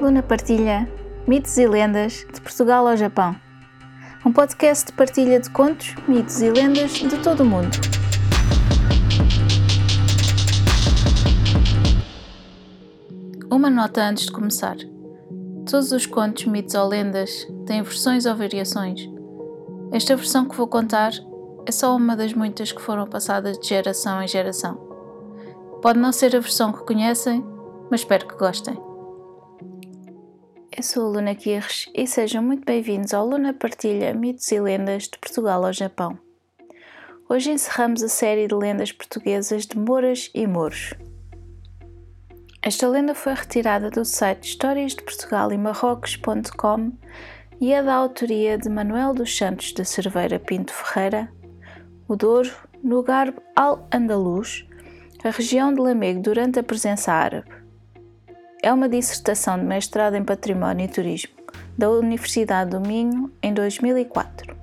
Luna partilha mitos e lendas de Portugal ao Japão. Um podcast de partilha de contos, mitos e lendas de todo o mundo. Uma nota antes de começar. Todos os contos, mitos ou lendas têm versões ou variações. Esta versão que vou contar é só uma das muitas que foram passadas de geração em geração. Pode não ser a versão que conhecem, mas espero que gostem. Eu sou a Luna Quirres e sejam muito bem-vindos ao Luna Partilha Mitos e Lendas de Portugal ao Japão. Hoje encerramos a série de lendas portuguesas de Moras e Moros. Esta lenda foi retirada do site Histórias de Portugal e Marrocos.com e é da autoria de Manuel dos Santos da Cerveira Pinto Ferreira, o Douro, no Garbo Al-Andalus, a região de Lamego durante a presença árabe é uma dissertação de mestrado em Património e Turismo da Universidade do Minho em 2004.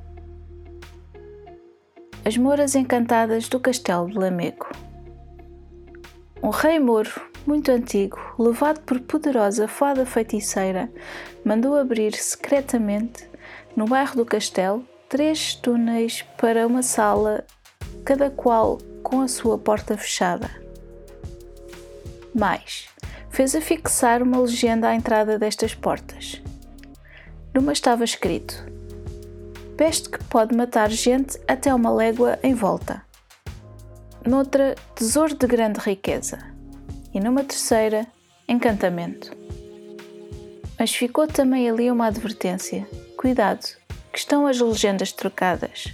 As Moras Encantadas do Castelo de Lamego. Um rei moro muito antigo, levado por poderosa fada feiticeira, mandou abrir secretamente, no bairro do castelo, três túneis para uma sala, cada qual com a sua porta fechada. Mais, fez afixar uma legenda à entrada destas portas. Numa estava escrito: Peste que pode matar gente até uma légua em volta. Noutra, tesouro de grande riqueza. E numa terceira, encantamento. Mas ficou também ali uma advertência: cuidado, que estão as legendas trocadas.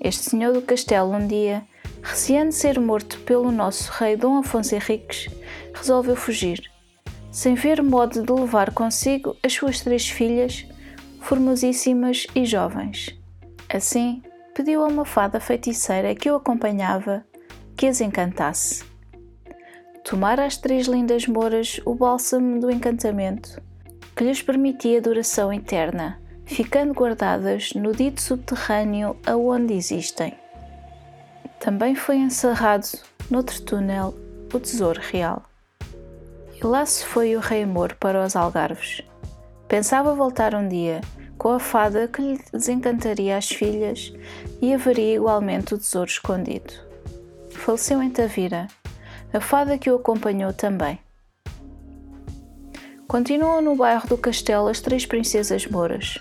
Este senhor do castelo um dia, receando ser morto pelo nosso rei Dom Afonso Henriques, resolveu fugir, sem ver modo de levar consigo as suas três filhas, formosíssimas e jovens. Assim, pediu a uma fada feiticeira que o acompanhava que as encantasse. Tomara as três lindas moras o bálsamo do encantamento, que lhes permitia duração eterna, ficando guardadas no dito subterrâneo aonde existem. Também foi encerrado, noutro túnel, o tesouro real. E lá se foi o rei Moro para os Algarves. Pensava voltar um dia, com a fada que lhe desencantaria as filhas e haveria igualmente o tesouro escondido. Faleceu em Tavira, a fada que o acompanhou também. Continuam no bairro do castelo as três princesas moras.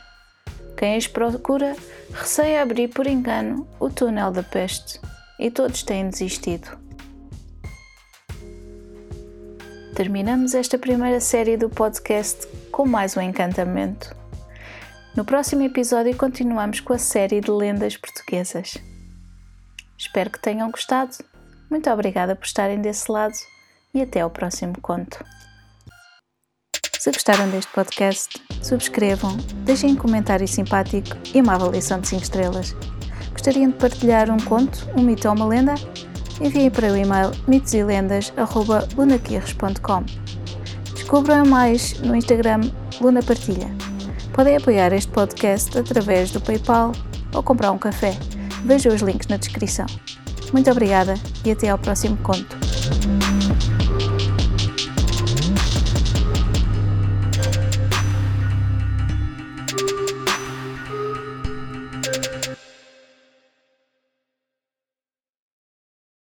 Quem as procura receia abrir por engano o túnel da peste e todos têm desistido. terminamos esta primeira série do podcast com mais um encantamento. No próximo episódio continuamos com a série de lendas portuguesas. Espero que tenham gostado. Muito obrigada por estarem desse lado e até ao próximo conto. Se gostaram deste podcast, subscrevam, deixem um comentário simpático e uma avaliação de 5 estrelas. Gostariam de partilhar um conto, um mito ou uma lenda? enviem para o e-mail mitoselendas.lunaquirres.com. Descubram mais no Instagram Luna Partilha. Podem apoiar este podcast através do PayPal ou comprar um café. Vejam os links na descrição. Muito obrigada e até ao próximo conto.